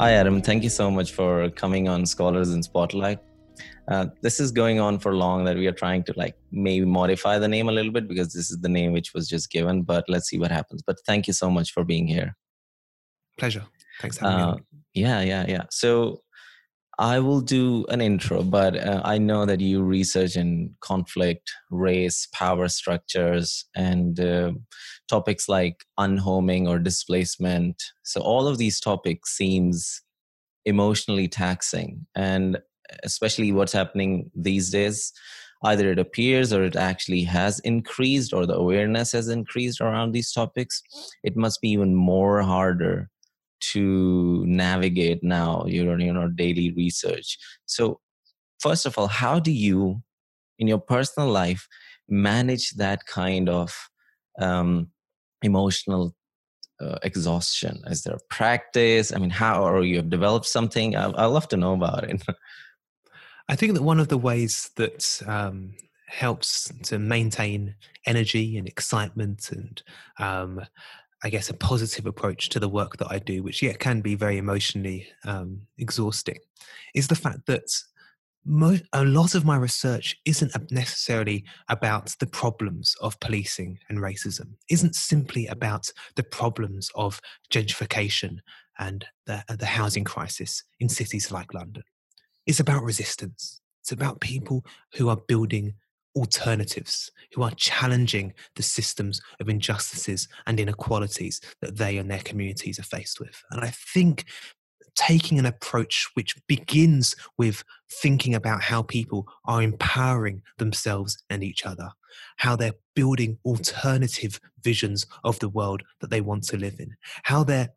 Hi, Adam. Thank you so much for coming on Scholars in Spotlight. Uh, this is going on for long that we are trying to like maybe modify the name a little bit because this is the name which was just given but let's see what happens. But thank you so much for being here. Pleasure. Thanks uh, yeah yeah yeah. So i will do an intro but uh, i know that you research in conflict race power structures and uh, topics like unhoming or displacement. So all of these topics seems emotionally taxing and especially what's happening these days either it appears or it actually has increased or the awareness has increased around these topics it must be even more harder to navigate now your you know daily research. So first of all how do you in your personal life manage that kind of um, emotional uh, exhaustion? Is there a practice? I mean how or you have developed something? I, i'd love to know about it. I think that one of the ways that um, helps to maintain energy and excitement and um, I guess a positive approach to the work that I do, which yeah can be very emotionally um, exhausting, is the fact that mo- a lot of my research isn't necessarily about the problems of policing and racism, isn't simply about the problems of gentrification and the, the housing crisis in cities like London. It's about resistance. It's about people who are building alternatives, who are challenging the systems of injustices and inequalities that they and their communities are faced with. And I think taking an approach which begins with thinking about how people are empowering themselves and each other, how they're building alternative visions of the world that they want to live in, how they're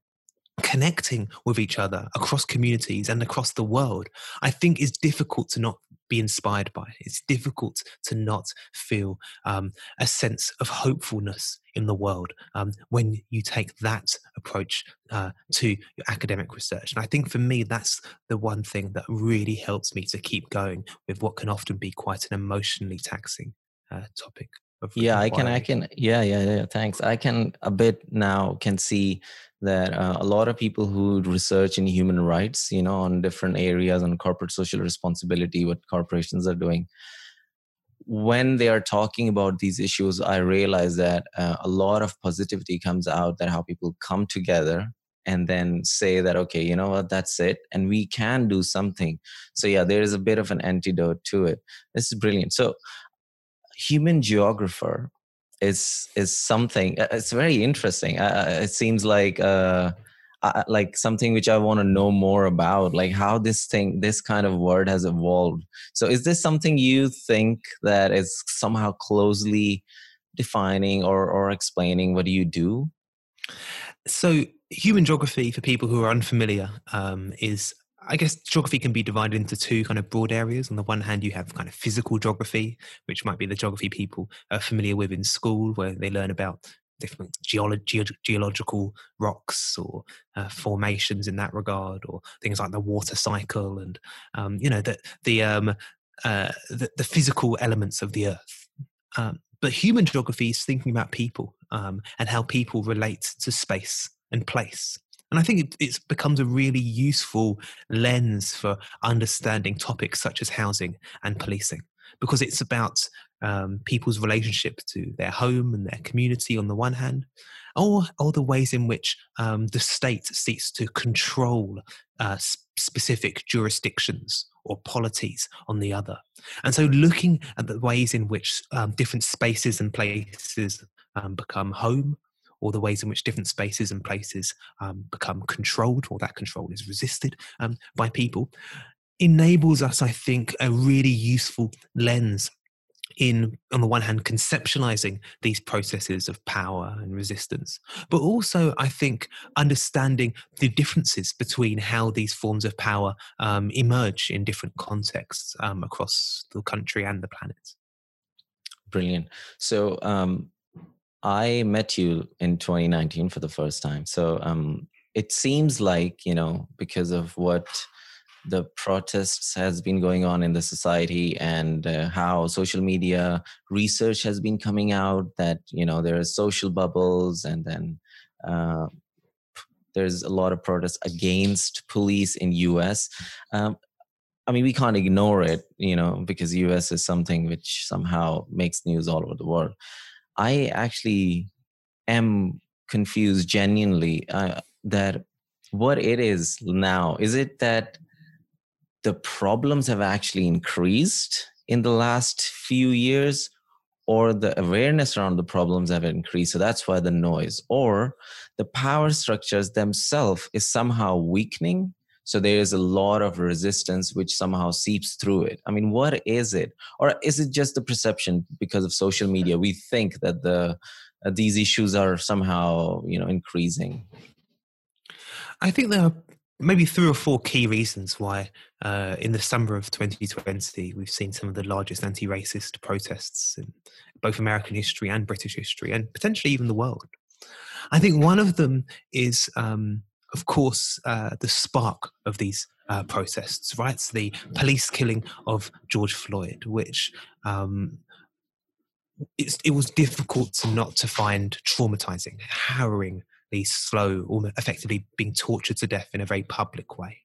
connecting with each other across communities and across the world, I think is difficult to not be inspired by. It's difficult to not feel um, a sense of hopefulness in the world um, when you take that approach uh, to your academic research. And I think for me, that's the one thing that really helps me to keep going with what can often be quite an emotionally taxing uh, topic yeah i can i can yeah yeah yeah thanks i can a bit now can see that uh, a lot of people who research in human rights you know on different areas on corporate social responsibility what corporations are doing when they are talking about these issues i realize that uh, a lot of positivity comes out that how people come together and then say that okay you know what? That's it and we can do something. So yeah there is a bit of an antidote to it. This is brilliant. So human geographer is is something uh, it's very interesting. Uh, uh, it seems like uh, uh, like something which i want to know more about like how this thing this kind of word has evolved. So is this something you think that is somehow closely defining or or explaining what do you do? So human geography for people who are unfamiliar um, is I guess geography can be divided into two kind of broad areas. On the one hand, you have kind of physical geography, which might be the geography people are familiar with in school, where they learn about different geolo- ge- geological rocks or uh, formations in that regard, or things like the water cycle and um, you know the the, um, uh, the, the physical elements of the earth. Um, but human geography is thinking about people um, and how people relate to space and place and I think it, becomes a really useful lens for understanding topics such as housing and policing because it's about um, people's relationship to their home and their community on the one hand, or, or the ways in which um, the state seeks to control uh, specific jurisdictions or polities on the other. And so, looking at the ways in which um, different spaces and places um, become home or the ways in which different spaces and places um, become controlled or that control is resisted um, by people enables us i think a really useful lens in on the one hand conceptualizing these processes of power and resistance but also i think understanding the differences between how these forms of power um, emerge in different contexts um, across the country and the planet. Brilliant. So um, I met you in 2019 for the first time. So um, it seems like, you know, because of what the protests has been going on in the society and uh, how social media research has been coming out that, you know, there are social bubbles and then uh, there's a lot of protests against police in us um, i mean we can't ignore it you know because us is something which somehow makes news all over the world i actually am confused genuinely uh, that what it is now. Is it that the problems have actually increased in the last few years or the awareness around the problems have increased so that's why the noise? Or the power structures themselves is somehow weakening so there is a lot of resistance which somehow seeps through it. I mean what is it? Or is it just the perception because of social media? We think that the uh, these issues are somehow you know increasing. I think there are maybe three or four key reasons why uh, in the summer of 2020 we've seen some of the largest anti-racist protests in both american history and british history and potentially even the world. I think one of them is um, of course uh, the spark of these uh, protests right the police killing of george floyd which um, it was difficult to not to find traumatizing harrowing slow, almost effectively being tortured to death in a very public way.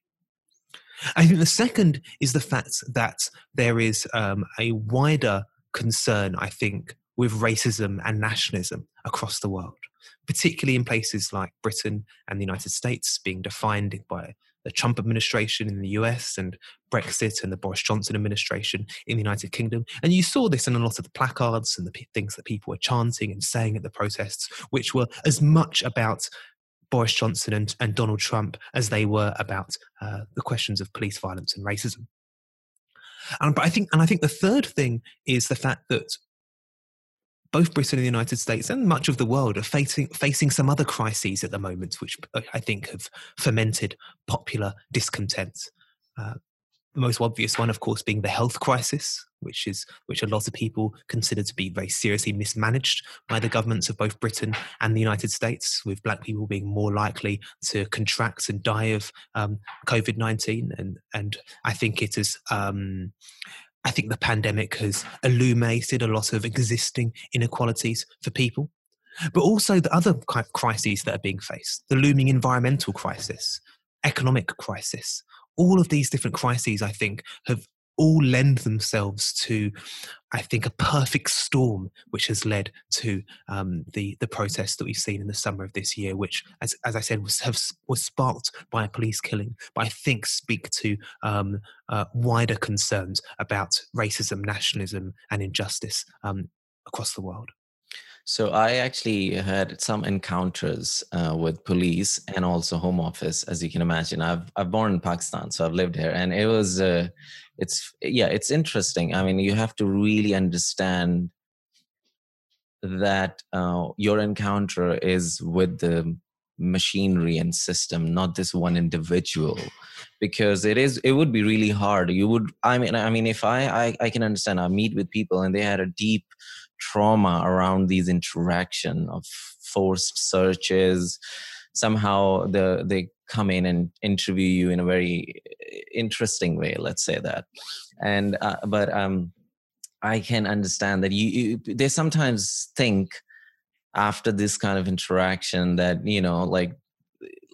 I think the second is the fact that there is um, a wider concern, I think, with racism and nationalism across the world, particularly in places like Britain and the United States, being defined by the Trump administration in the US and Brexit and the Boris Johnson administration in the United Kingdom. And you saw this in a lot of the placards and the p- things that people were chanting and saying at the protests, which were as much about Boris Johnson and, and Donald Trump as they were about uh, the questions of police violence and racism. And, but I think, and I think the third thing is the fact that both Britain and the United States and much of the world are facing facing some other crises at the moment, which I think have fermented popular discontent. Uh, the most obvious one, of course, being the health crisis, which is which a lot of people consider to be very seriously mismanaged by the governments of both Britain and the United States, with Black people being more likely to contract and die of um, COVID nineteen, and and I think it is um, I think the pandemic has illuminated a lot of existing inequalities for people, but also the other crises that are being faced the looming environmental crisis, economic crisis. All of these different crises, I think, have all lend themselves to, I think, a perfect storm, which has led to um, the the protests that we've seen in the summer of this year, which, as as I said, was have, was sparked by a police killing, but I think speak to um, uh, wider concerns about racism, nationalism, and injustice um, across the world. So I actually had some encounters uh, with police and also Home Office, as you can imagine. I've I've born in Pakistan, so I've lived here, and it was uh, it's yeah, it's interesting. I mean, you have to really understand that uh, your encounter is with the machinery and system, not this one individual, because it is it would be really hard. You would I mean I mean if I I, I can understand. I meet with people and they had a deep trauma around these interaction of forced searches. Somehow the they come in and interview you in a very eh, interesting way let's say that. And uh, but um i can understand that you, you they sometimes think after this kind of interaction that you know like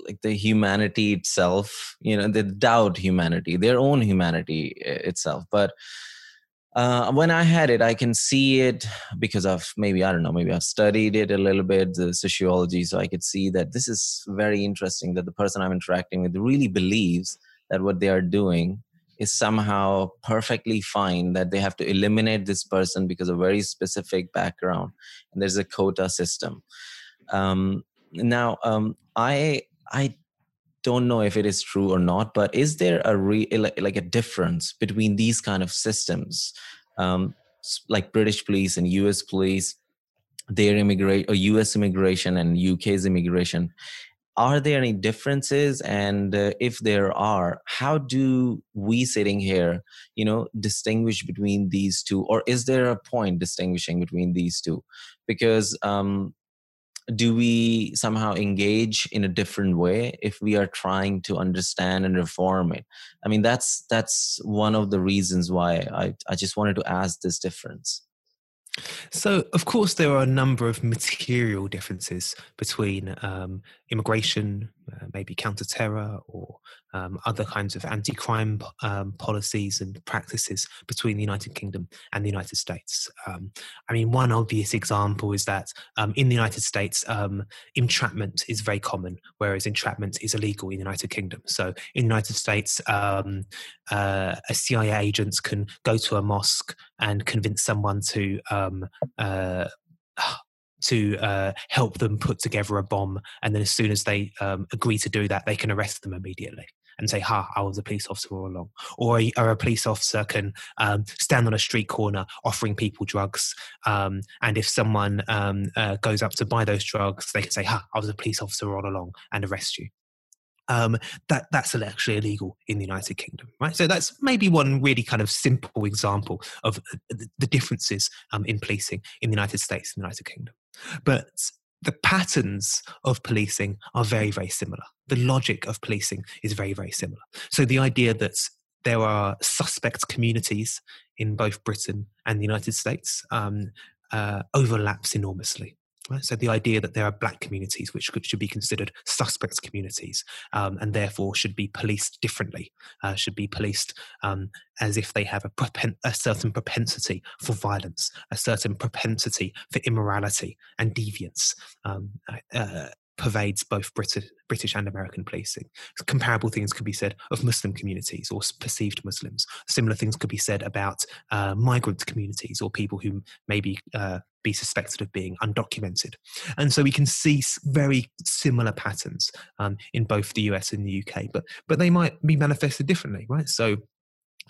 like the humanity itself you know they doubt humanity their own humanity eh, itself. But uh, when I had it, I can see it because of maybe I don't know, maybe I've studied it a little bit, the sociology, so I could see that this is very interesting. That the person I'm interacting with really believes that what they are doing is somehow perfectly fine. That they have to eliminate this person because of very specific background, and there's a quota system. Um, now, um, I I don't know if it is true or not but is there a re, like a difference between these kind of systems? Um, like british police and us police their immigrate or us immigration and uk's immigration. Are there any differences? And uh, if there are how do we sitting here you know distinguish between these two? Or is there a point distinguishing between these two? Because um, do we somehow engage in a different way if we are trying to understand and reform it? I mean that's that's one of the reasons why i, I just wanted to ask this difference. So, of course, there are a number of material differences between um, immigration, uh, maybe counter-terror, or um, other kinds of anti-crime um, policies and practices between the United Kingdom and the United States. Um, I mean, one obvious example is that um, in the United States, um, entrapment is very common, whereas entrapment is illegal in the United Kingdom. So, in the United States, uh, a CIA agent can go to a mosque and convince someone to uh, to uh, help them put together a bomb. And then as soon as they um, agree to do that, they can arrest them immediately and say, ha, I was a police officer all along. Or a, or a police officer can um, stand on a street corner offering people drugs. Um, and if someone um, uh, goes up to buy those drugs, they can say, ha, I was a police officer all along and arrest you. Um, that that's actually illegal in the United Kingdom, right? So that's maybe one really kind of simple example of uh, the differences um, in policing in the United States and the United Kingdom. But the patterns of policing are very, very similar. The logic of policing is very, very similar. So the idea that there are suspect communities in both Britain and the United States um, uh, overlaps enormously. Right? So the idea that there are black communities which could, should be considered suspect communities um, and therefore should be policed differently, uh, should be policed um, as if they have a, propen- a, certain propensity for violence, a certain propensity for immorality and deviance. Um, uh, pervades both British, British and American policing. Comparable things could be said of Muslim communities or perceived Muslims. Similar things could be said about uh, migrant communities or people who maybe uh, be suspected of being undocumented. And so we can see very similar patterns um, in both the US and the UK, but but they might be manifested differently, right? So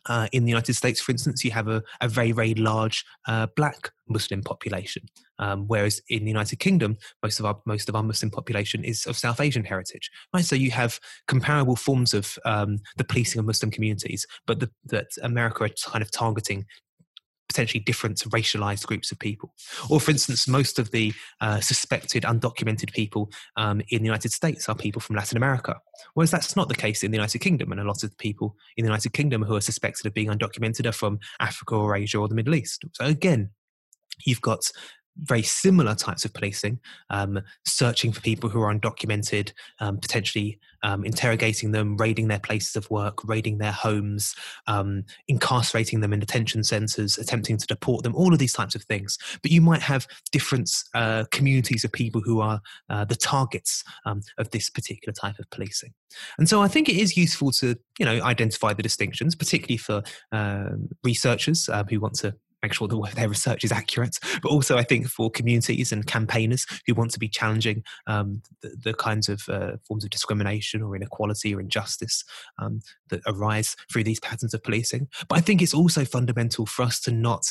uh, in the United States, for instance, you have a, a very, very large uh, black Muslim population, um, whereas in the United Kingdom, most of our most of our Muslim population is of South Asian heritage. Right, so you have comparable forms of um, the policing of Muslim communities, but the, that America are kind of targeting potentially different racialized groups of people. Or, for instance, most of the uh, suspected undocumented people um, in the United States are people from Latin America, whereas that's not the case in the United Kingdom. And a lot of people in the United Kingdom who are suspected of being undocumented are from Africa or Asia or the Middle East. So, again, you've got very similar types of policing, um, searching for people who are undocumented, um, potentially um, interrogating them, raiding their places of work, raiding their homes, um, incarcerating them in detention centres, attempting to deport them, all of these types of things. But you might have different uh, communities of people who are uh, the targets um, of this particular type of policing. And so I think it is useful to, you know, identify the distinctions, particularly for um, researchers who want to make sure that their research is accurate, but also I think for communities and campaigners who want to be challenging um, the, the, kinds of uh, forms of discrimination or inequality or injustice um, that arise through these patterns of policing. But I think it's also fundamental for us to not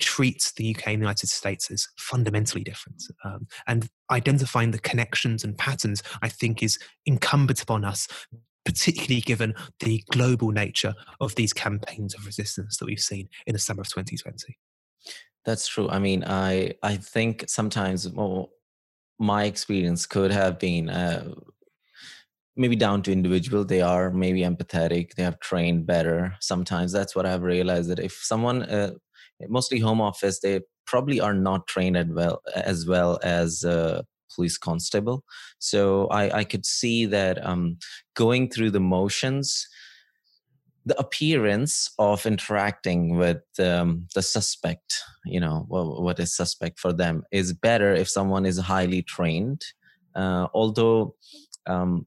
treat the UK and the United States as fundamentally different. Um, and identifying the connections and patterns, I think, is incumbent upon us particularly given the global nature of these campaigns of resistance that we've seen in the summer of 2020. That's true. I mean, I I think sometimes well, my experience could have been uh, maybe down to individual. They are maybe empathetic. They have trained better. Sometimes that's what I've realized that if someone, uh, mostly home office, they probably are not trained as well as well as uh, police constable. So I, I could see that um, going through the motions, the appearance of interacting with um, the suspect, you know, what, what is suspect for them, is better if someone is highly trained. Uh, although um,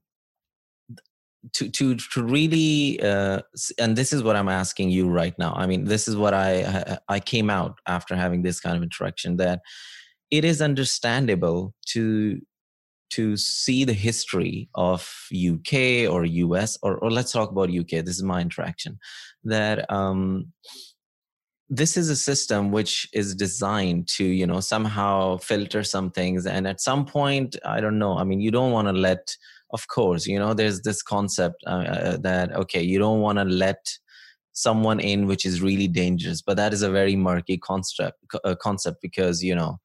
to to to really uh, and this is what i'm asking you right now i mean this is what i i came out after having this kind of interaction that it is understandable to to see the history of UK or US or, or let's talk about UK. This is my interaction that um, this is a system which is designed to you know somehow filter some things and at some point i don't know i mean you don't want to let of course you know there's this concept uh, uh that okay you don't want to let someone in which is really dangerous but that is a very murky concept uh, concept because you know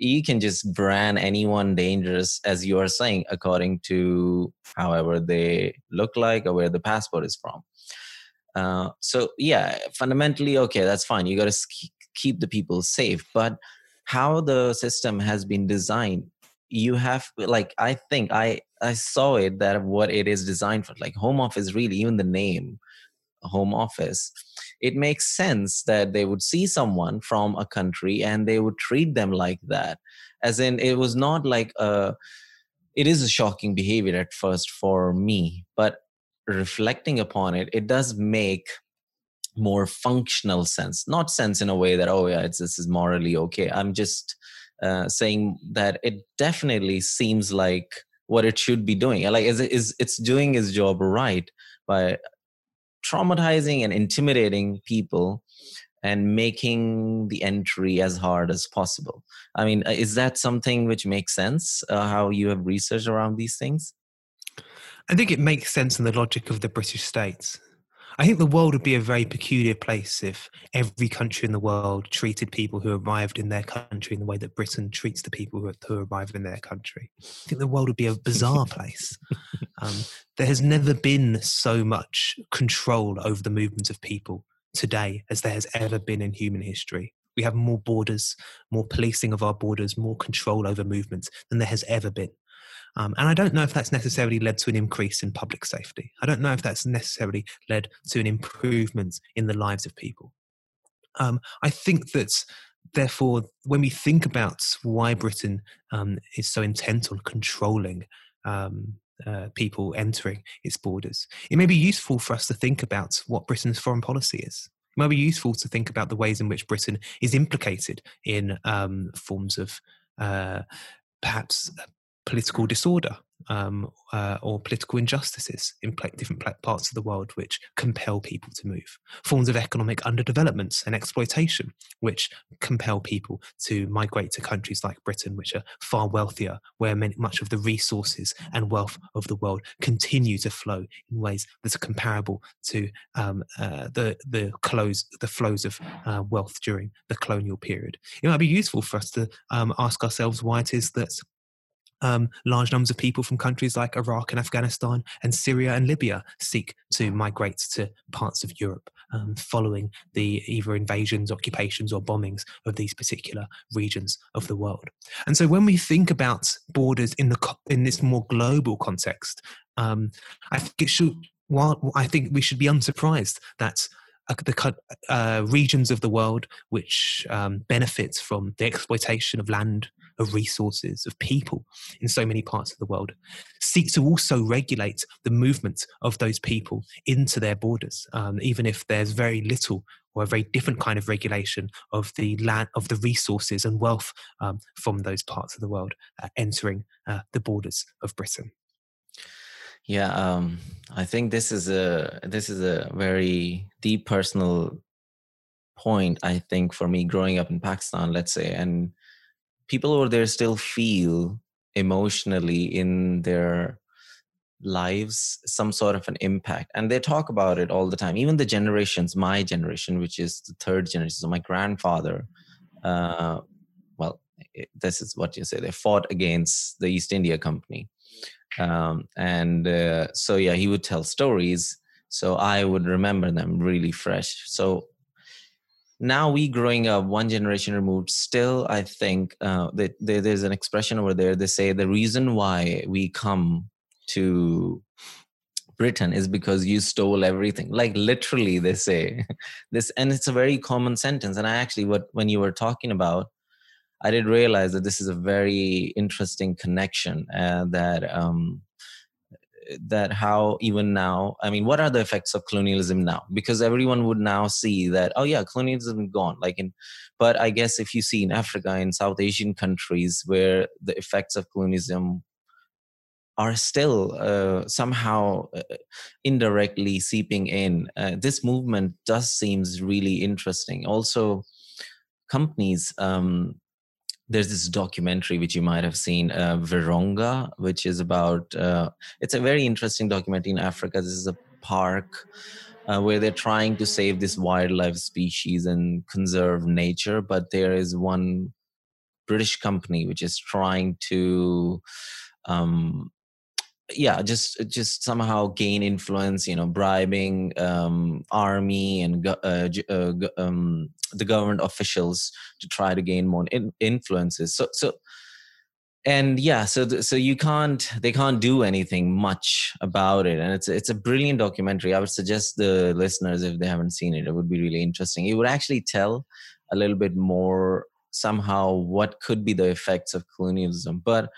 you can just brand anyone dangerous as you are saying according to however they look like or where the passport is from. Uh, so yeah fundamentally okay that's fine. You got to keep the people safe. But how the system has been designed you have like i think i i saw it that what it is designed for like home office really even the name home office it makes sense that they would see someone from a country and they would treat them like that. As in it was not like a it is a shocking behavior at first for me but reflecting upon it it does make more functional sense. Not sense in a way that oh yeah it's this is morally okay. I'm just uh, saying that it definitely seems like what it should be doing. Like is, is it's doing its job right by traumatizing and intimidating people and making the entry as hard as possible. I mean uh, is that something which makes sense uh, how you have researched around these things? I think it makes sense in the logic of the british states I think the world would be a very peculiar place if every country in the world treated people who arrived in their country in the way that Britain treats the people who, who arrive in their country. I think the world would be a bizarre place. Um, there has never been so much control over the movements of people today as there has ever been in human history. We have more borders, more policing of our borders, more control over movements than there has ever been. Um, and I don't know if that's necessarily led to an increase in public safety. I don't know if that's necessarily led to an improvement in the lives of people. Um, I think that, therefore, when we think about why Britain um, is so intent on controlling um, uh, people entering its borders, it may be useful for us to think about what Britain's foreign policy is. It might be useful to think about the ways in which Britain is implicated in um, forms of uh, perhaps political disorder um, uh, or political injustices in different parts of the world which compel people to move, forms of economic underdevelopment and exploitation which compel people to migrate to countries like Britain, which are far wealthier, where many, much of the resources and wealth of the world continue to flow in ways that are comparable to um, uh, the the close the flows of uh, wealth during the colonial period. It might be useful for us to um, ask ourselves why it is that um, large numbers of people from countries like Iraq and Afghanistan and Syria and Libya seek to migrate to parts of Europe um, following the either invasions, occupations, or bombings of these particular regions of the world. And so, when we think about borders in the in this more global context, um, I think it should. While I think we should be unsurprised that uh, the uh, regions of the world which um, benefit from the exploitation of land, of resources, of people in so many parts of the world, seek to also regulate the movement of those people into their borders, um, even if there's very little or a very different kind of regulation of the land, of the resources and wealth um, from those parts of the world uh, entering uh, the borders of Britain. Yeah, um, I think this is a this is a very deep personal point. I think for me, growing up in Pakistan, let's say, and people over there still feel emotionally in their lives some sort of an impact and they talk about it all the time. Even the generations my generation which is the third generation so my grandfather uh, well this is what you say they fought against the east india company. Um, and uh, so yeah he would tell stories so i would remember them really fresh. So now we growing up one generation removed still i think uh, that there's an expression over there they say the reason why we come to britain is because you stole everything. Like literally they say this and it's a very common sentence and i actually what when you were talking about I did realize that this is a very interesting connection uh, that um, that how even now i mean what are the effects of colonialism now? Because everyone would now see that oh yeah colonialism is gone. Like in but i guess if you see in africa in south asian countries where the effects of colonialism are still uh, somehow uh, indirectly seeping in uh, this movement does seems really interesting. Also companies um, there's this documentary which you might have seen uh, which is about uh, it's a very interesting documentary in africa. This is a park uh, where they're trying to save this wildlife species and conserve nature but there is one british company which is trying to um, yeah just just somehow gain influence you know bribing um, army and uh, uh, um, the government officials to try to gain more in- influences. So so and yeah so th- so you can't they can't do anything much about it and it's it's a brilliant documentary. I would suggest the listeners if they haven't seen it it would be really interesting. It would actually tell a little bit more somehow what could be the effects of colonialism but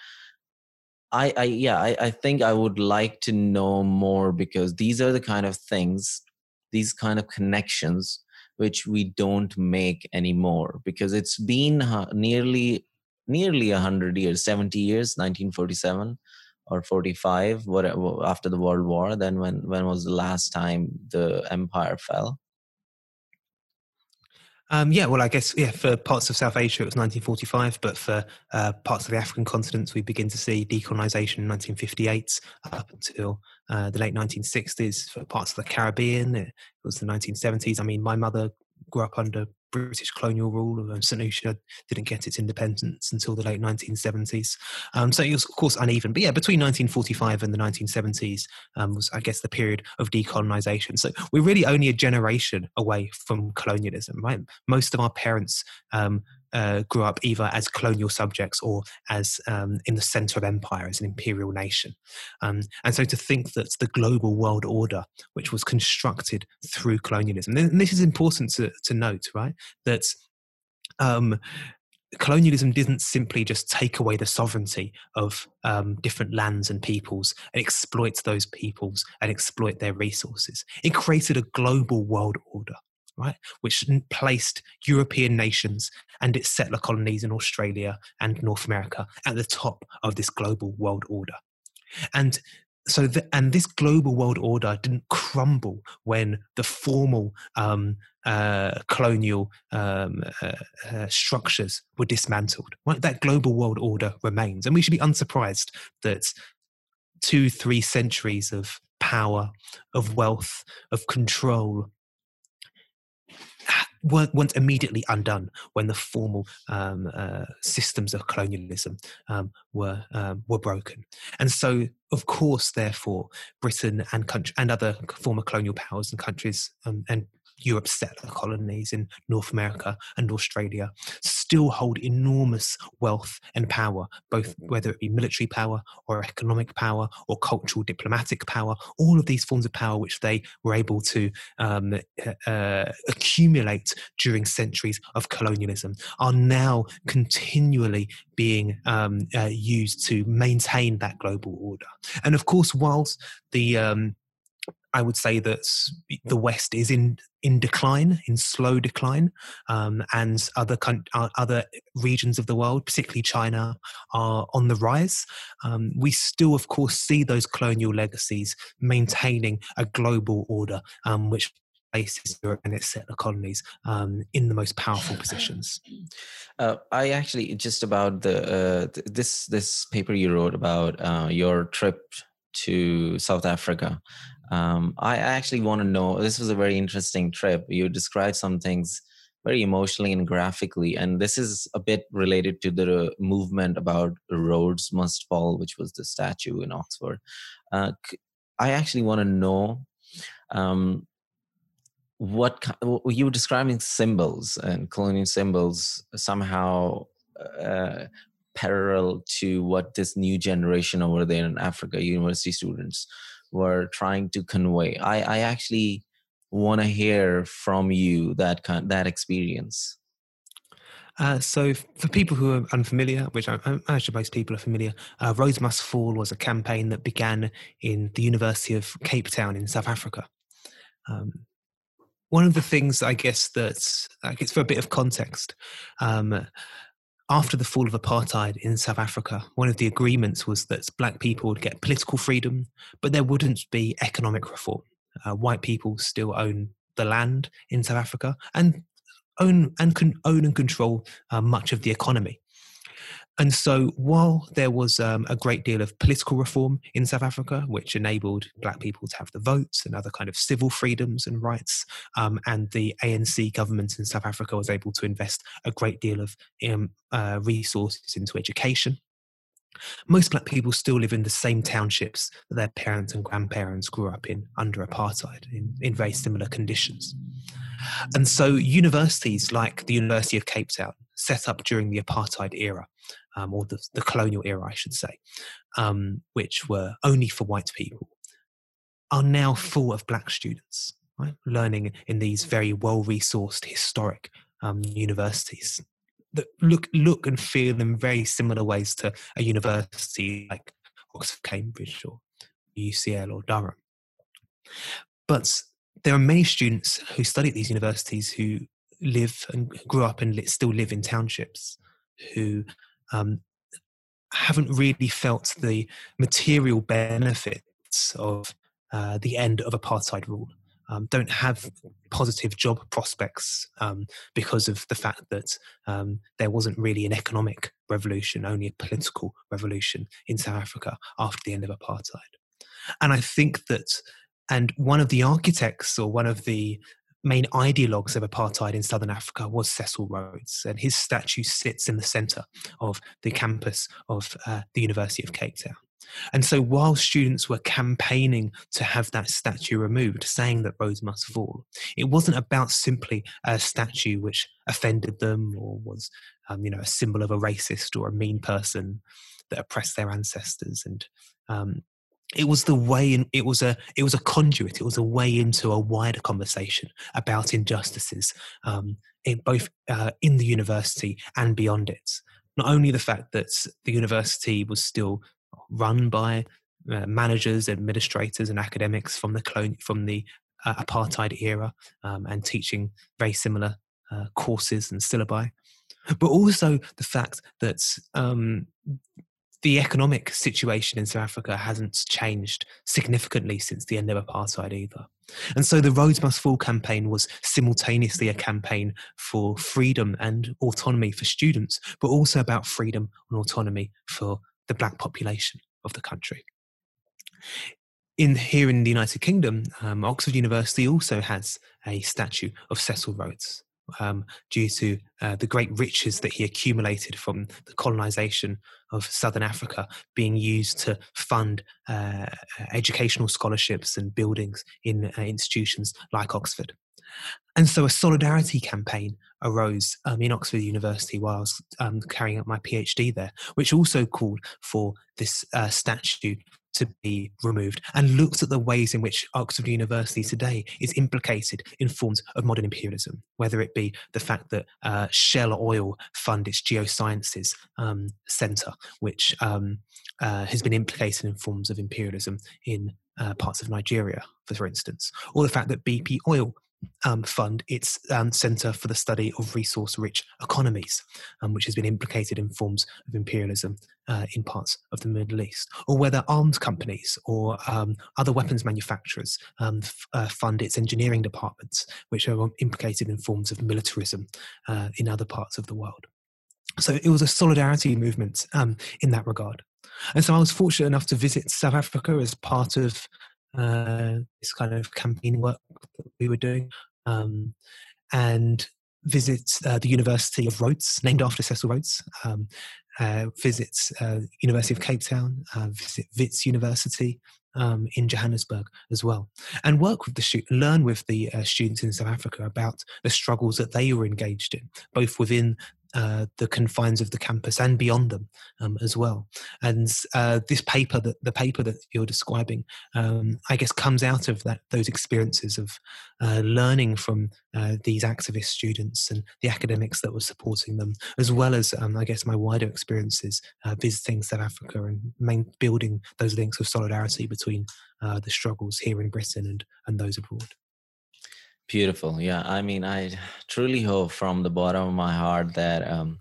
i i yeah i, I think i would like to know more because these are the kind of things these kind of connections which we don't make anymore because it's been nearly nearly 100 years 70 years 1947 or 45 whatever after the world war then when when was the last time the empire fell um, yeah, well, I guess yeah. For parts of South Asia, it was 1945, but for uh, parts of the African continents, we begin to see decolonization in 1958 up until uh, the late 1960s. For parts of the Caribbean, it was the 1970s. I mean, my mother grew up under British colonial rule. and St Lucia didn't get its independence until the late 1970s. Um, so it was, of course, uneven. But yeah, between 1945 and the 1970s um, was, I guess, the period of decolonization. So we're really only a generation away from colonialism, right? Most of our parents um, uh, grew up either as colonial subjects or as um, in the center of empire as an imperial nation. Um, and so to think that the global world order, which was constructed through colonialism, and this is important to, to note, right, that um, colonialism didn't simply just take away the sovereignty of um, different lands and peoples and exploit those peoples and exploit their resources. It created a global world order right, which placed European nations and its settler colonies in Australia and North America at the top of this global world order. And so, the, and this global world order didn't crumble when the formal um, uh, colonial um, uh, uh, structures were dismantled. Right, that global world order remains, and we should be unsurprised that two, three centuries of power, of wealth, of control, weren't, immediately undone when the formal um, uh, systems of colonialism um, were um, were broken. And so, of course, therefore, Britain and country, and other former colonial powers and countries um, and Europe's settler colonies in North America and Australia still hold enormous wealth and power, both whether it be military power or economic power or cultural diplomatic power, all of these forms of power which they were able to um, uh, accumulate during centuries of colonialism are now continually being um, uh, used to maintain that global order. And of course, whilst the um, I would say that the West is in in decline, in slow decline, um, and other uh, other regions of the world, particularly China, are on the rise. Um, we still, of course, see those colonial legacies maintaining a global order, um, which places Europe and its settler colonies um, in the most powerful positions. Uh, I actually just about the uh, th- this this paper you wrote about uh, your trip to South Africa. Um, I actually want to know. This was a very interesting trip. You described some things very emotionally and graphically, and this is a bit related to the movement about Rhodes must fall, which was the statue in Oxford. Uh, I actually want to know um, what you were describing symbols and colonial symbols somehow uh, parallel to what this new generation over there in Africa, university students, were trying to convey. I, I actually want to hear from you that kind that experience. Uh, so, for people who are unfamiliar, which I imagine most people are familiar, uh, Rhodes Must Fall was a campaign that began in the University of Cape Town in South Africa. Um, one of the things, I guess, that I guess for a bit of context, um, after the fall of apartheid in South Africa, one of the agreements was that black people would get political freedom, but there wouldn't be economic reform. Uh, white people still own the land in South Africa and own and can own and control uh, much of the economy. And so, while there was um, a great deal of political reform in South Africa, which enabled black people to have the votes and other kind of civil freedoms and rights, um, and the ANC government in South Africa was able to invest a great deal of um, uh, resources into education, Most black people still live in the same townships that their parents and grandparents grew up in under apartheid in, in very similar conditions. And so, universities like the University of Cape Town, set up during the apartheid era, um, or the, the, colonial era, I should say, um, which were only for white people, are now full of black students, right? learning in these very well resourced historic um, universities that look look and feel in very similar ways to a university like Oxford, Cambridge, or UCL or Durham. But there are many students who study at these universities who live and grew up and still live in townships who um, haven't really felt the material benefits of uh, the end of apartheid rule um, don't have positive job prospects um, because of the fact that um, there wasn't really an economic revolution, only a political revolution in South Africa after the end of apartheid. And I think that, and one of the architects or one of the main ideologues of apartheid in southern Africa was Cecil Rhodes, and his statue sits in the center of the campus of uh, the University of Cape Town. And so while students were campaigning to have that statue removed, saying that Rhodes must fall, it wasn't about simply a statue which offended them or was, um, you know, a symbol of a racist or a mean person that oppressed their ancestors. And um, it was the way in, it was a it was a conduit it was a way into a wider conversation about injustices um, in both uh, in the university and beyond it not only the fact that the university was still run by uh, managers, administrators, and academics from the from the uh, apartheid era, um, and teaching very similar uh, courses and syllabi. But also the fact that um, the economic situation in South Africa hasn't changed significantly since the end of apartheid either. And so the Rhodes Must Fall campaign was simultaneously a campaign for freedom and autonomy for students, but also about freedom and autonomy for the black population of the country. In here in the United Kingdom, um, Oxford University also has a statue of Cecil Rhodes um, due to uh, the great riches that he accumulated from the colonization of southern Africa being used to fund uh, educational scholarships and buildings in uh, institutions like Oxford. And so a solidarity campaign arose um, in Oxford University while I was um, carrying out my PhD there, which also called for this uh, statue to be removed and looks at the ways in which Oxford University today is implicated in forms of modern imperialism, whether it be the fact that uh, Shell Oil fund its geosciences um, centre, which um, uh, has been implicated in forms of imperialism in uh, parts of Nigeria, for instance, or the fact that BP Oil um, fund its um, Centre for the Study of Resource Rich Economies, um, which has been implicated in forms of imperialism uh, in parts of the Middle East, or whether arms companies or um, other weapons manufacturers um, f- uh, fund its engineering departments, which are implicated in forms of militarism uh, in other parts of the world. So it was a solidarity movement um, in that regard. And so I was fortunate enough to visit South Africa as part of uh, this kind of campaign work that we were doing, um, and visit uh, the University of Rhodes, named after Cecil Rhodes. Um, uh, visit uh, University of Cape Town, uh, visit Wits University um, in Johannesburg as well, and work with the student, learn with the uh, students in South Africa about the struggles that they were engaged in, both within uh, the confines of the campus and beyond them um, as well. And uh, this paper, that the paper that you're describing, um, I guess, comes out of that those experiences of uh, learning from uh, these activist students and the academics that were supporting them, as well as, um, I guess, my wider experiences uh, visiting South Africa and main, building those links of solidarity between the struggles here in Britain and and those abroad. Beautiful. Yeah. I mean, I truly hope from the bottom of my heart that um,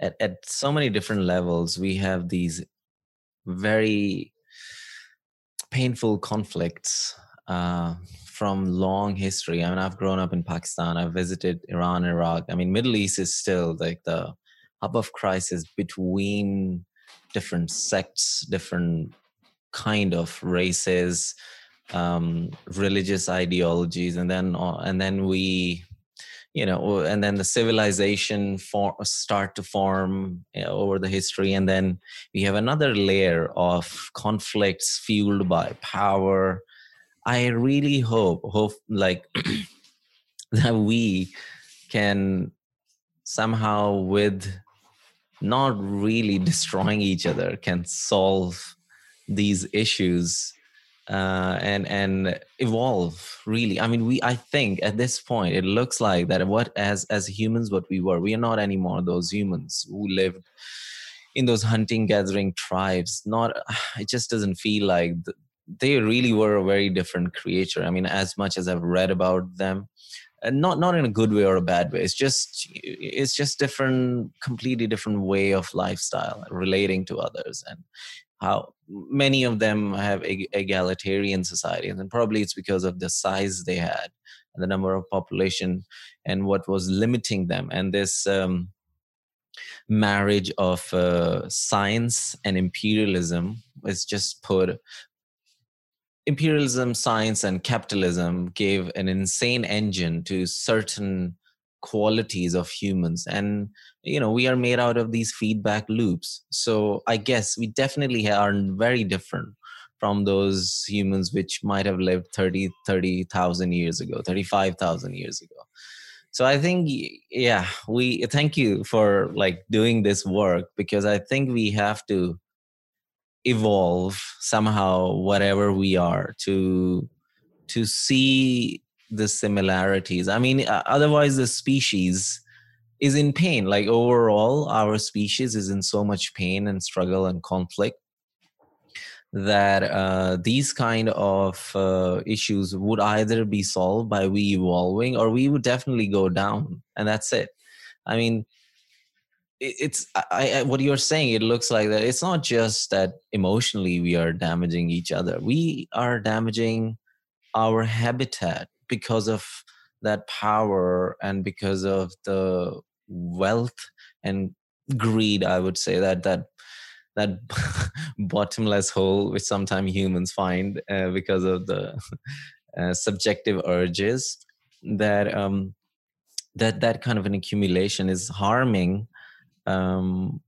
at, at so many different levels, we have these very painful conflicts uh, from long history. I mean, I've grown up in Pakistan, I've visited Iran, Iraq. I mean, Middle East is still like the hub of crisis between different sects, different kind of races um, religious ideologies, and then uh, and then we you know and then the civilization for, start to form you know, over the history and then we have another layer of conflicts fueled by power. I really hope hope like that we can somehow with not really destroying each other can solve these issues uh, and and evolve really. I mean we i think at this point it looks like that what as as humans what we were we are not anymore those humans who lived in those hunting gathering tribes. Not it just doesn't feel like they really were a very different creature. I mean as much as i've read about them and not not in a good way or a bad way. It's just it's just different completely different way of lifestyle relating to others and how many of them have egalitarian societies and probably it's because of the size they had and the number of population and what was limiting them. And this um, marriage of uh, science and imperialism is just put imperialism science and capitalism gave an insane engine to certain qualities of humans. And you know we are made out of these feedback loops. So i guess we definitely are very different from those humans which might have lived 30 30,000 years ago 35,000 years ago. So i think yeah we thank you for like doing this work because i think we have to evolve somehow whatever we are to to see the similarities. I mean uh, otherwise the species is in pain. Like overall our species is in so much pain and struggle and conflict that uh, these kind of uh, issues would either be solved by we evolving or we would definitely go down and that's it. I mean it's I, I, what you're saying it looks like that it's not just that emotionally we are damaging each other. We are damaging our habitat because of that power and because of the wealth and greed i would say that that that bottomless hole which sometimes humans find uh, because of the uh, subjective urges that um that that kind of an accumulation is harming um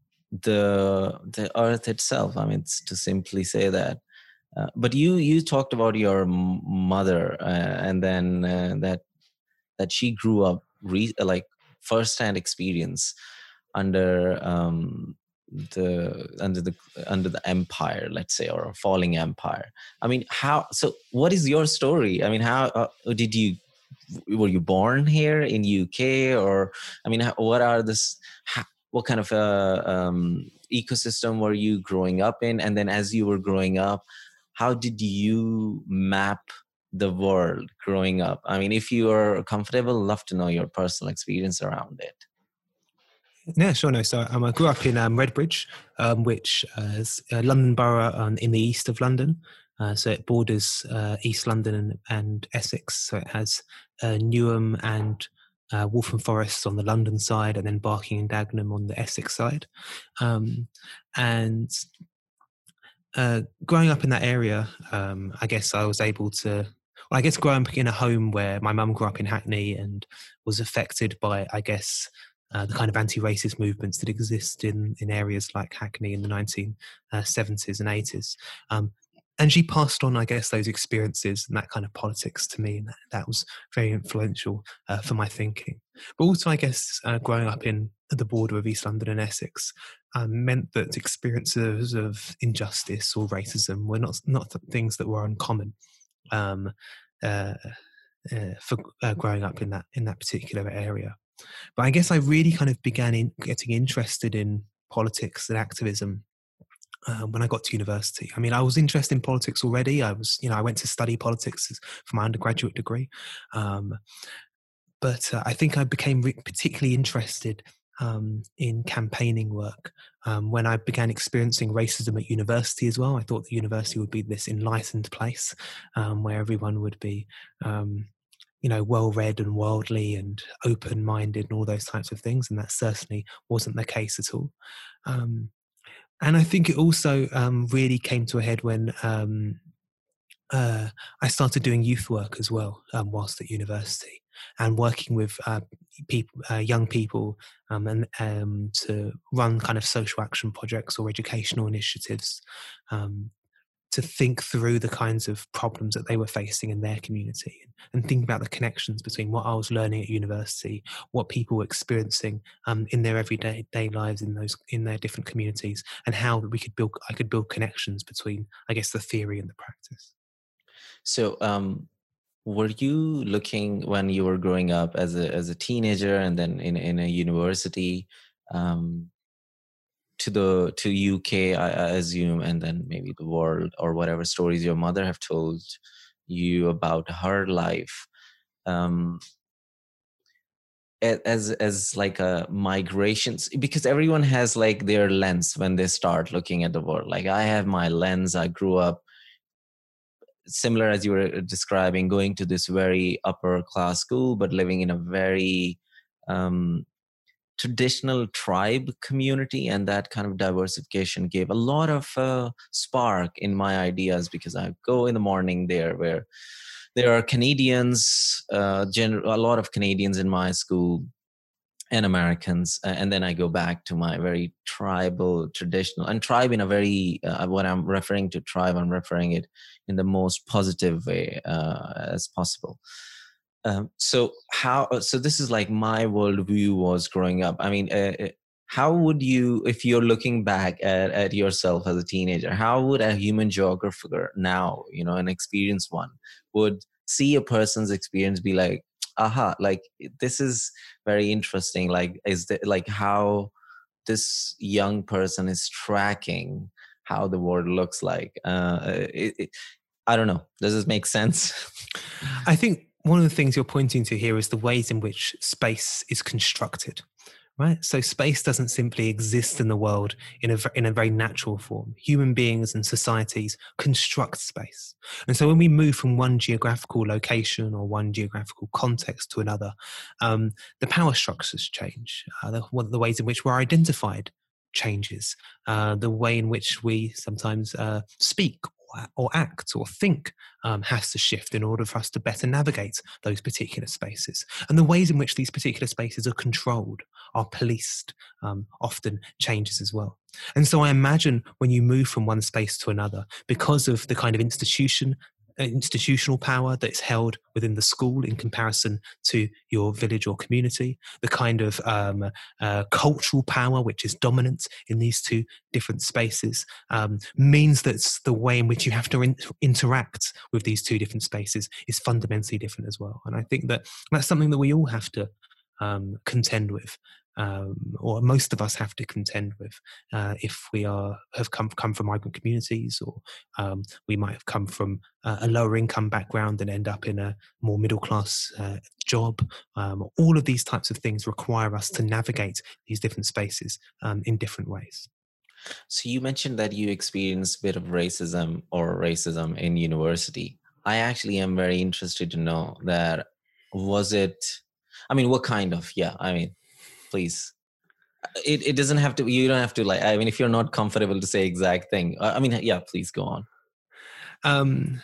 the the earth itself. I mean to simply say that uh, but you you talked about your mother uh, and then uh, that that she grew up re- like first-hand experience under um, the under the under the empire let's say or a falling empire. I mean how so what is your story? I mean how uh, did you were you born here in uk or i mean how, what are this how, what kind of a um, ecosystem were you growing up in? And then as you were growing up how did you map the world growing up? I mean, if you are comfortable, love to know your personal experience around it. Yeah, sure. No, so um, I grew up in um, Redbridge, um, which uh, is a London borough in the east of London. Uh, so it borders uh, East London and, and, Essex. So it has uh, Newham and uh, Waltham Forest on the London side, and then Barking and Dagenham on the Essex side. Um, and uh, growing up in that area, um, I guess I was able to. Well, I guess growing up in a home where my mum grew up in Hackney and was affected by, I guess, uh, the kind of anti-racist movements that exist in in areas like Hackney in the 1970s uh, and 80s. Um, and she passed on, I guess, those experiences and that kind of politics to me, and that, that was very influential uh, for my thinking. But also, I guess, uh, growing up in the border of East London and Essex um, meant that experiences of injustice or racism were not not things that were uncommon um, uh, uh for uh, growing up in that in that particular area. But I guess I really kind of began in getting interested in politics and activism uh, when I got to university. I mean, I was interested in politics already. I was, you know, I went to study politics for my undergraduate degree. Um, but uh, I think I became re- particularly interested um, in campaigning work um, when I began experiencing racism at university as well. I thought the university would be this enlightened place um, where everyone would be. Um, you know, well read and worldly and open minded and all those types of things. And that certainly wasn't the case at all. Um, and I think it also um, really came to a head when uh, I started doing youth work as well um, whilst at university and working with uh, people, uh, young people, um, and um, to run kind of social action projects or educational initiatives um, to think through the kinds of problems that they were facing in their community and think about the connections between what I was learning at university, what people were experiencing um, in their everyday day lives in those in their different communities, and how we could build I could build connections between I guess the theory and the practice. So, um, were you looking when you were growing up as a as a teenager and then in in a university? Um, to the to UK, I, I assume, and then maybe the world or whatever stories your mother have told you about her life. Um, as as like a migrations because everyone has like their lens when they start looking at the world like i have my lens i grew up similar as you were describing going to this very upper class school but living in a very um, traditional tribe community and that kind of diversification gave a lot of uh, spark in my ideas because i go in the morning there where there are canadians uh, a lot of canadians in my school and americans and then i go back to my very tribal traditional and tribe in a very uh, what i'm referring to tribe i'm referring it in the most positive way uh, as possible um, so how? Uh, so this is like my worldview was growing up. I mean, uh, uh, how would you, if you're looking back at, at yourself as a teenager, how would a human geographer now, you know, an experienced one, would see a person's experience be like, aha, like this is very interesting. Like, is that like how this young person is tracking how the world looks like? Uh, it, it, I don't know. Does this make sense? I think one of the things you're pointing to here is the ways in which space is constructed right? So space doesn't simply exist in the world in a in a very natural form. Human beings and societies construct space. And so when we move from one geographical location or one geographical context to another um, the power structures change. Uh, the, the ways in which we're identified changes. Uh, the way in which we sometimes uh, speak or act or think um, has to shift in order for us to better navigate those particular spaces. And the ways in which these particular spaces are controlled, are policed, um, often changes as well. And so I imagine when you move from one space to another, because of the kind of institution institutional power that's held within the school in comparison to your village or community, the kind of um, uh, cultural power which is dominant in these two different spaces, um, means that the way in which you have to in- interact with these two different spaces is fundamentally different as well. And I think that that's something that we all have to um, contend with um, or most of us have to contend with uh, if we are have come come from migrant communities, or um, we might have come from uh, a lower income background and end up in a more middle class uh, job. Um, all of these types of things require us to navigate these different spaces um, in different ways. So you mentioned that you experienced a bit of racism or racism in university. I actually am very interested to know that was it I mean what kind of yeah, I mean please. It, it doesn't have to you don't have to like i mean if you're not comfortable to say exact thing i mean yeah please go on. Um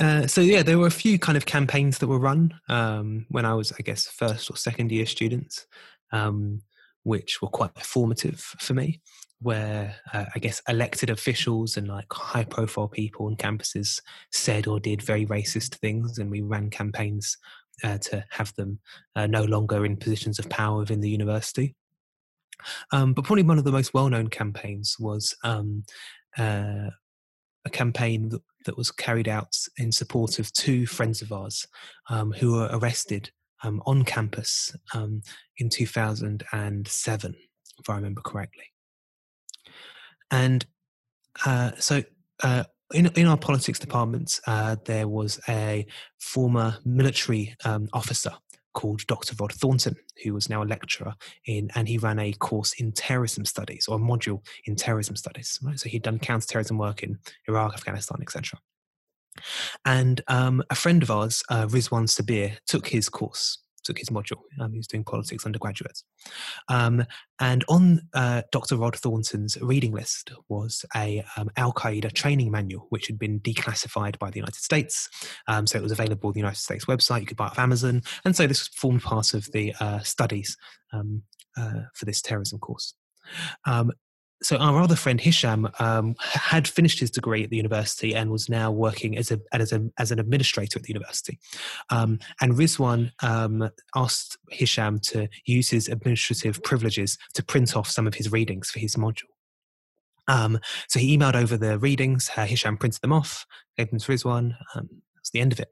uh, so yeah there were a few kind of campaigns that were run um, when i was i guess first or second year students um, which were quite formative for me where uh, i guess elected officials and like high profile people on campuses said or did very racist things and we ran campaigns uh, to have them uh, no longer in positions of power within the university. Um, but probably one of the most well-known campaigns was um, uh, a campaign that, that, was carried out in support of two friends of ours um, who were arrested um, on campus um, in 2007, if I remember correctly. And uh, so uh, in, in our politics department, uh, there was a former military um, officer called Dr. Rod Thornton, who was now a lecturer in, and he ran a course in terrorism studies or a module in terrorism studies. Right? So he'd done counterterrorism work in Iraq, Afghanistan, etc. And um, a friend of ours, uh, Rizwaan Sabir, took his course. Took his module. Um, he was doing politics undergraduates. Um, and on uh, Dr. Rod Thornton's reading list was a um, Al Qaeda training manual, which had been declassified by the United States. Um, so it was available on the United States website. You could buy it off Amazon. And so this formed part of the uh, studies um, uh, for this terrorism course. Um, so our other friend Hicham um, had finished his degree at the university and was now working as a as, a, as an administrator at the university. Um, and Rizwaan um, asked Hicham to use his administrative privileges to print off some of his readings for his module. Um, so he emailed over the readings. Uh, Hicham printed them off, gave them to Rizwaan. Um, that's the end of it.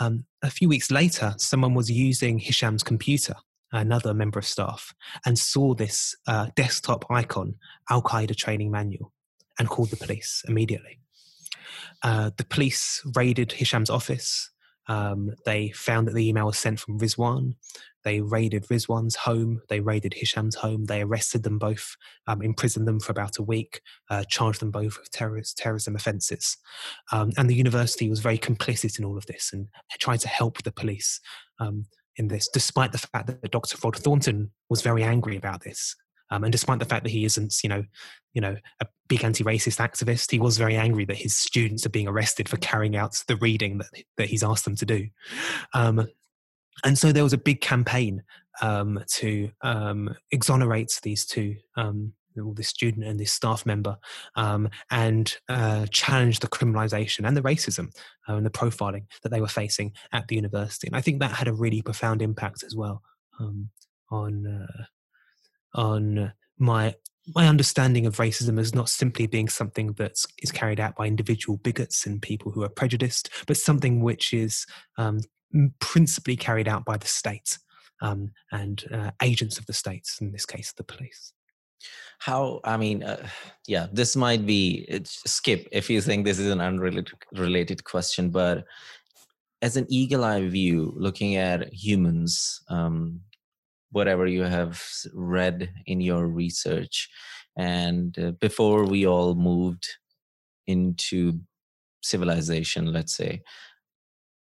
Um, a few weeks later, someone was using Hicham's computer another member of staff, and saw this uh, desktop icon, Al Qaeda training manual, and called the police immediately. Uh, the police raided Hicham's office. Um, they found that the email was sent from Rizwaan. They raided Rizwaan's home. They raided Hicham's home. They arrested them both, um, imprisoned them for about a week, uh, charged them both with terrorist, terrorism offences. Um, and the university was very complicit in all of this and tried to help the police um, in this, despite the fact that Dr. Rod Thornton was very angry about this. Um, and despite the fact that he isn't, you know, you know, a big anti-racist activist, he was very angry that his students are being arrested for carrying out the reading that that he's asked them to do. Um, and so there was a big campaign um, to um, exonerate these two this student and this staff member um, and uh, challenge the criminalization and the racism uh, and the profiling that they were facing at the university. And I think that had a really profound impact as well um, on uh, on my my understanding of racism as not simply being something that is carried out by individual bigots and people who are prejudiced, but something which is um, principally carried out by the state um, and uh, agents of the states, in this case, the police how i mean uh, yeah this might be skip if you think this is an unrelated related question but as an eagle eye view looking at humans um, whatever you have read in your research and uh, before we all moved into civilization let's say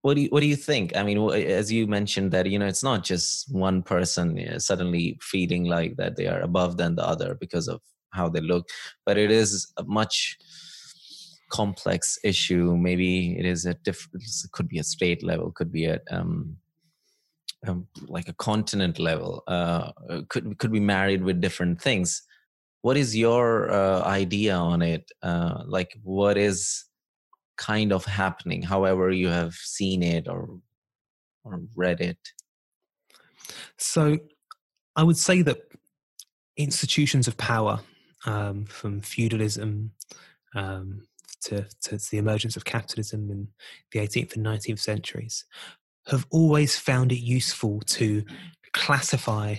what do you what do you think? I mean as you mentioned that you know it's not just one person suddenly feeling like that they are above than the other because of how they look but it is a much complex issue. Maybe it is a different it could be a state level could be at um, um, like a continent level uh, could could be married with different things. What is your uh, idea on it? Uh, like what is kind of happening however you have seen it or or read it? So i would say that institutions of power um, from feudalism um, to, to the emergence of capitalism in the 18th and 19th centuries have always found it useful to classify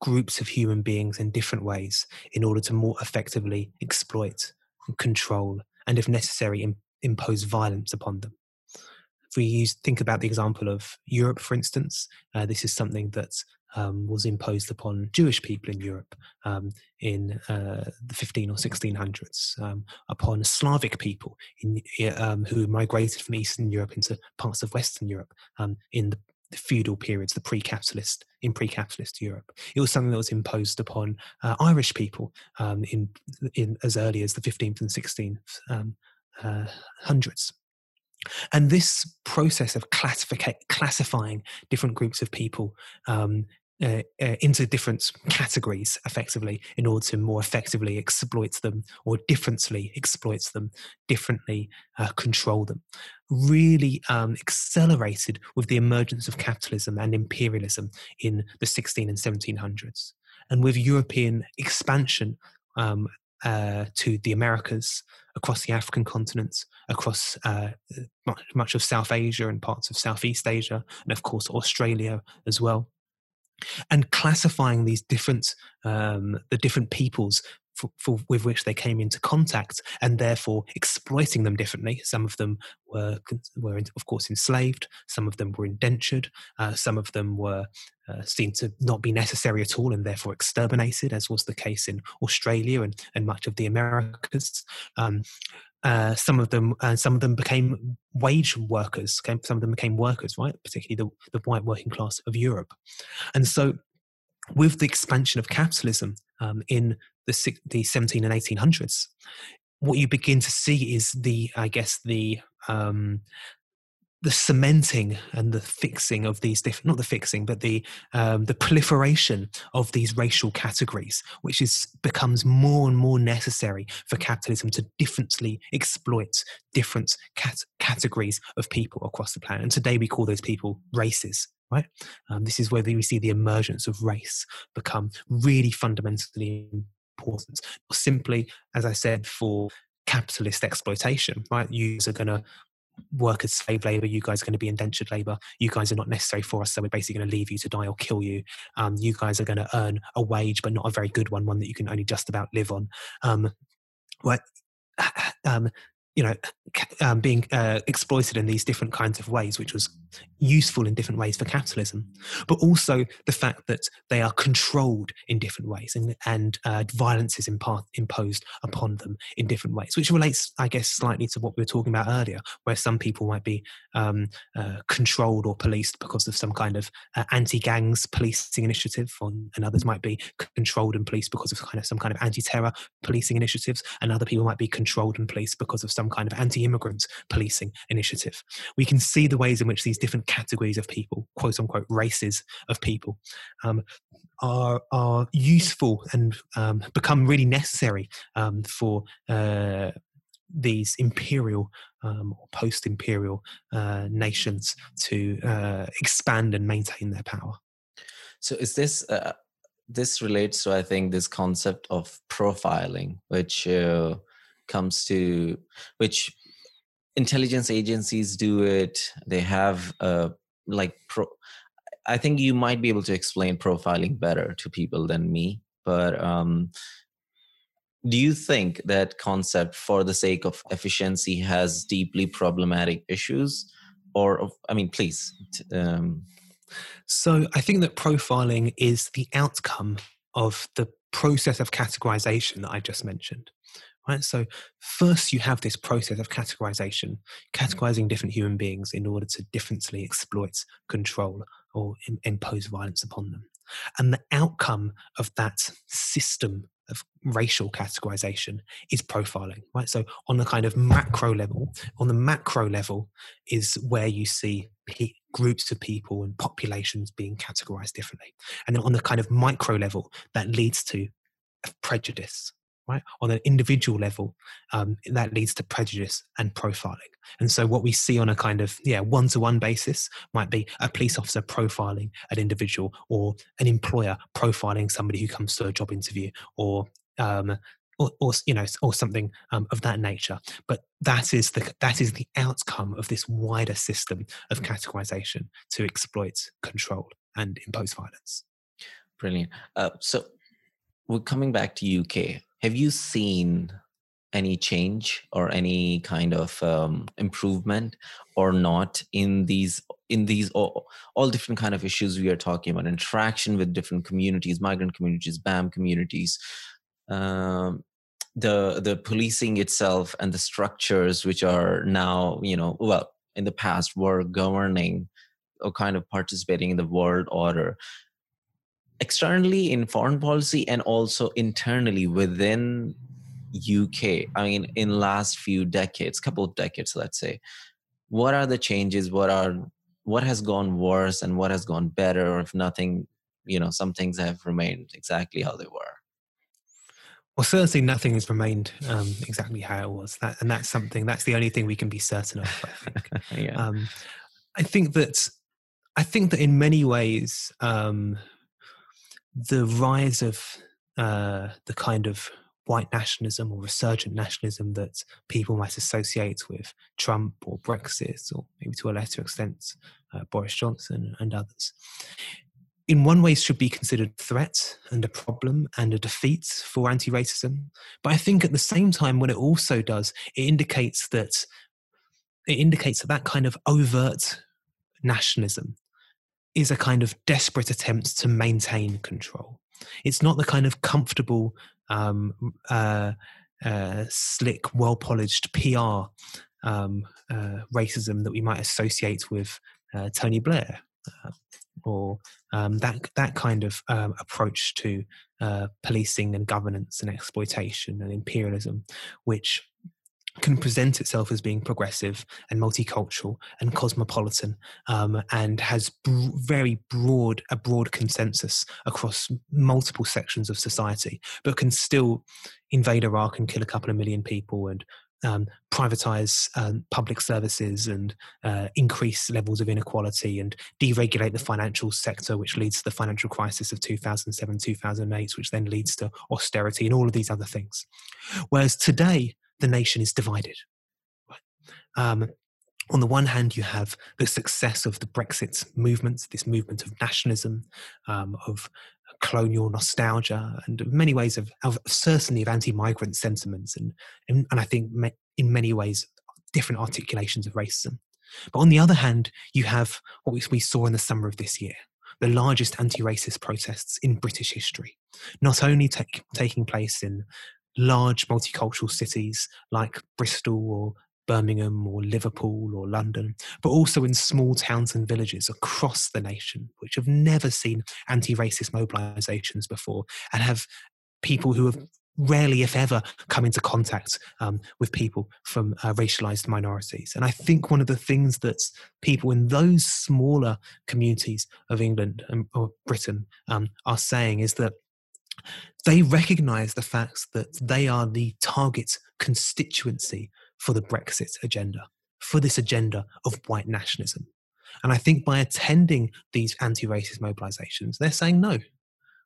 groups of human beings in different ways in order to more effectively exploit and control and if necessary impose violence upon them. If we use, think about the example of Europe, for instance, uh, this is something that um, was imposed upon Jewish people in Europe um, in uh, the 15 or 1600s, um, upon Slavic people in, um, who migrated from Eastern Europe into parts of Western Europe um, in the, the, feudal periods, the pre-capitalist in pre-capitalist Europe. It was something that was imposed upon uh, Irish people um, in, in as early as the 15th and 16th uh, hundreds. And this process of classifying different groups of people um, uh, uh, into different categories effectively in order to more effectively exploit them or differently exploits them, differently uh, control them, really um, accelerated with the emergence of capitalism and imperialism in the 16 and 1700s. And with European expansion um, uh, to the Americas, across the African continent, across uh, much, of South Asia and parts of Southeast Asia, and of course Australia as well. And classifying these different, um, the different peoples for, for, with which they came into contact, and therefore exploiting them differently. Some of them were, were of course, enslaved. Some of them were indentured. Uh, some of them were uh, seemed to not be necessary at all, and therefore exterminated, as was the case in Australia and, and much of the Americas. Um, uh, some of them uh, some of them became wage workers. Some of them became workers, right? Particularly the, the white working class of Europe. And so, with the expansion of capitalism um, in the the 17 and 1800s, what you begin to see is the, I guess, the um, the cementing and the fixing of these different not the fixing but the um, the proliferation of these racial categories which is becomes more and more necessary for capitalism to differently exploit different cat- categories of people across the planet. And today we call those people races right um, this is where we see the emergence of race become really fundamentally important simply as i said for capitalist exploitation right you are going to work as slave labor. You guys are going to be indentured labor. You guys are not necessary for us, so we're basically going to leave you to die or kill you. Um, you guys are going to earn a wage, but not a very good one, one that you can only just about live on. Um, right? Um, you know, um, being uh, exploited in these different kinds of ways, which was useful in different ways for capitalism, but also the fact that they are controlled in different ways and, and uh, violence is imposed upon them in different ways, which relates, I guess, slightly to what we were talking about earlier, where some people might be um, uh, controlled or policed because of some kind of uh, anti-gangs policing initiative, and others might be controlled and policed because of kind of some kind of anti-terror policing initiatives, and other people might be controlled and policed because of some kind of anti-immigrant policing initiative. We can see the ways in which these different categories of people, quote unquote, races of people, um, are are useful and um, become really necessary um, for uh, these imperial um, or post-imperial uh, nations to uh, expand and maintain their power. So, is this uh, this relates to I think this concept of profiling, which uh, comes to which intelligence agencies do it. They have uh, like pro i think you might be able to explain profiling better to people than me but um do you think that concept for the sake of efficiency has deeply problematic issues? Or i mean please um so i think that profiling is the outcome of the process of categorization that i just mentioned Right? So, first, you have this process of categorization, mm. categorizing different human beings in order to differently exploit, control, or Im- impose violence upon them. And the outcome of that system of racial categorization is profiling, right? So, on the kind of macro level, on the macro level is where you see pe- groups of people and populations being categorized differently. And then on the kind of micro level, that leads to prejudice, right? On an individual level, um, that leads to prejudice and profiling. And so, what we see on a kind of yeah one to one basis might be a police officer profiling an individual, or an employer profiling somebody who comes to a job interview, or um, or, or, you know, or something um, of that nature. But that is the that is the outcome of this wider system of categorization to exploit, control, and impose violence. Brilliant. Uh, so, we're coming back to UK have you seen any change or any kind of um, improvement or not in these in these all, all, different kind of issues we are talking about? Interaction with different communities migrant communities bam communities um, the the policing itself and the structures which are now you know well in the past were governing or kind of participating in the world order externally in foreign policy and also internally within UK I mean in last few decades couple of decades let's say what are the changes? What are what has gone worse and what has gone better or if nothing you know some things have remained exactly how they were? Well certainly nothing has remained um, exactly how it was. That and that's something that's the only thing we can be certain of I think. Yeah. um, I think that I think that in many ways um, the rise of uh, the kind of white nationalism or resurgent nationalism that people might associate with Trump or Brexit, or maybe to a lesser extent uh, Boris Johnson and others, in one way should be considered a threat and a problem and a defeat for anti racism. But I think at the same time, what it also does, it indicates that it indicates that that kind of overt nationalism is a kind of desperate attempt to maintain control. It's not the kind of comfortable um, uh, uh, slick, well polished PR um, uh, racism that we might associate with uh, Tony Blair, uh, or um, that that kind of um, approach to uh, policing and governance and exploitation and imperialism, which can present itself as being progressive and multicultural and cosmopolitan um, and has br- very broad a broad consensus across multiple sections of society but can still invade iraq and kill a couple of million people and um, privatize um, public services and uh, increase levels of inequality and deregulate the financial sector, which leads to the financial crisis of 2007 2008, which then leads to austerity and all of these other things. Whereas today, the nation is divided. Um, on the one hand, you have the success of the Brexit movement, this movement of nationalism, um, of colonial nostalgia, and many ways of, of certainly of anti-migrant sentiments, and, and, and I think in many ways different articulations of racism. But on the other hand, you have what we, we saw in the summer of this year, the largest anti-racist protests in British history, not only take, taking place in large multicultural cities like Bristol or Birmingham or Liverpool or London, but also in small towns and villages across the nation, which have never seen anti racist mobilizations before and have people who have rarely, if ever, come into contact um, with people from uh, racialized minorities. And I think one of the things that people in those smaller communities of England and, or Britain um, are saying is that they recognize the fact that they are the target constituency for the Brexit agenda, for this agenda of white nationalism. And I think by attending these anti racist mobilizations, they're saying, no,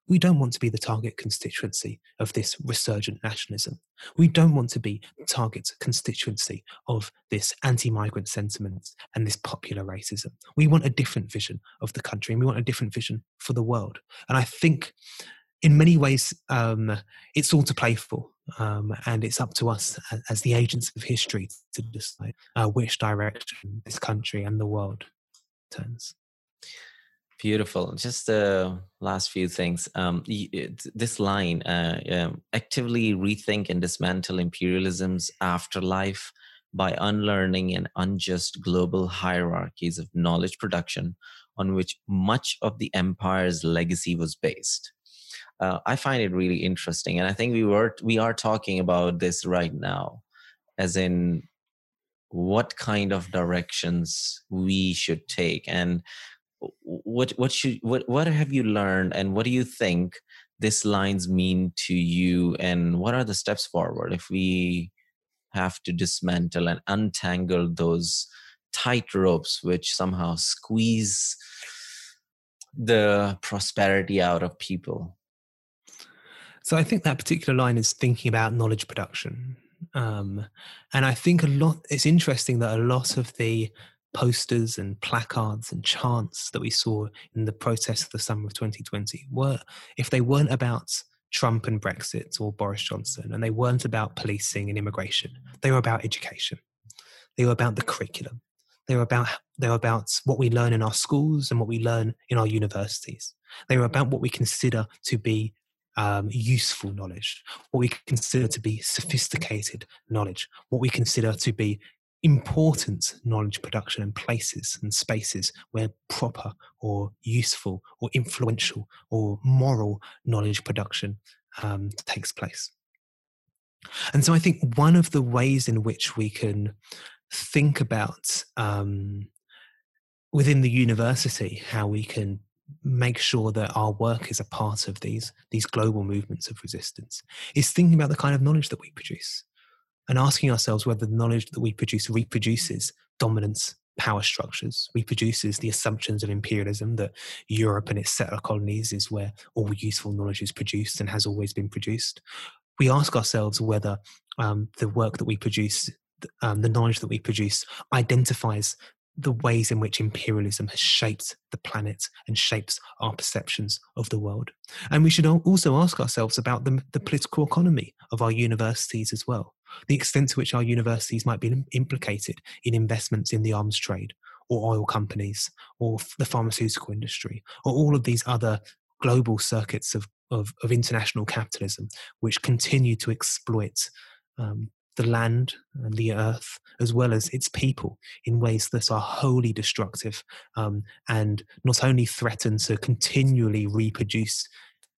we don't want to be the target constituency of this resurgent nationalism. We don't want to be the target constituency of this anti migrant sentiment and this popular racism. We want a different vision of the country and we want a different vision for the world. And I think in many ways, um, it's all to play for. Um, and it's up to us as, the agents of history to decide uh, which direction this country and the world turns. Beautiful. Just the last few things. Um, this line uh, um, actively rethink and dismantle imperialism's afterlife by unlearning an unjust global hierarchies of knowledge production on which much of the empire's legacy was based uh, I find it really interesting, and I think we were we are talking about this right now, as in what kind of directions we should take, and what what should what what have you learned, and what do you think this lines mean to you, and what are the steps forward if we have to dismantle and untangle those tight ropes which somehow squeeze the prosperity out of people so I think that particular line is thinking about knowledge production. Um, and I think a lot, it's interesting that a lot of the posters and placards and chants that we saw in the protests of the summer of 2020 were, if they weren't about Trump and Brexit or Boris Johnson, and they weren't about policing and immigration, they were about education. They were about the curriculum. They were about they were about what we learn in our schools and what we learn in our universities. They were about what we consider to be um, useful knowledge, what we consider to be sophisticated knowledge, what we consider to be important knowledge production and places and spaces where proper or useful or influential or moral knowledge production um, takes place. And so I think one of the ways in which we can think about um, within the university how we can make sure that our work is a part of these these global movements of resistance is thinking about the kind of knowledge that we produce and asking ourselves whether the knowledge that we produce reproduces dominance power structures reproduces the assumptions of imperialism that europe and its settler colonies is where all useful knowledge is produced and has always been produced. We ask ourselves whether um, the work that we produce um, the knowledge that we produce identifies the ways in which imperialism has shaped the planet and shapes our perceptions of the world. And we should also ask ourselves about the, the political economy of our universities as well, the extent to which our universities might be implicated in investments in the arms trade or oil companies or the pharmaceutical industry or all of these other global circuits of, of, of international capitalism which continue to exploit um, the land and the earth, as well as its people, in ways that are wholly destructive um, and not only threaten to continually reproduce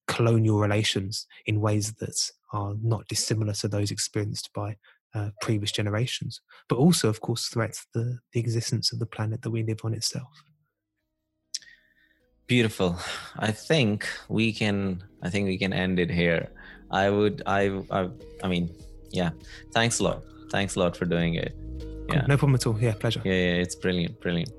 colonial relations in ways that are not dissimilar to those experienced by uh, previous generations, but also, of course, threats the, the existence of the planet that we live on itself. Beautiful. I think we can. I think we can end it here. I would. I. I. I mean, yeah. Thanks a lot. Thanks a lot for doing it. Yeah. No problem at all. Yeah, pleasure. Yeah, yeah. It's brilliant. Brilliant.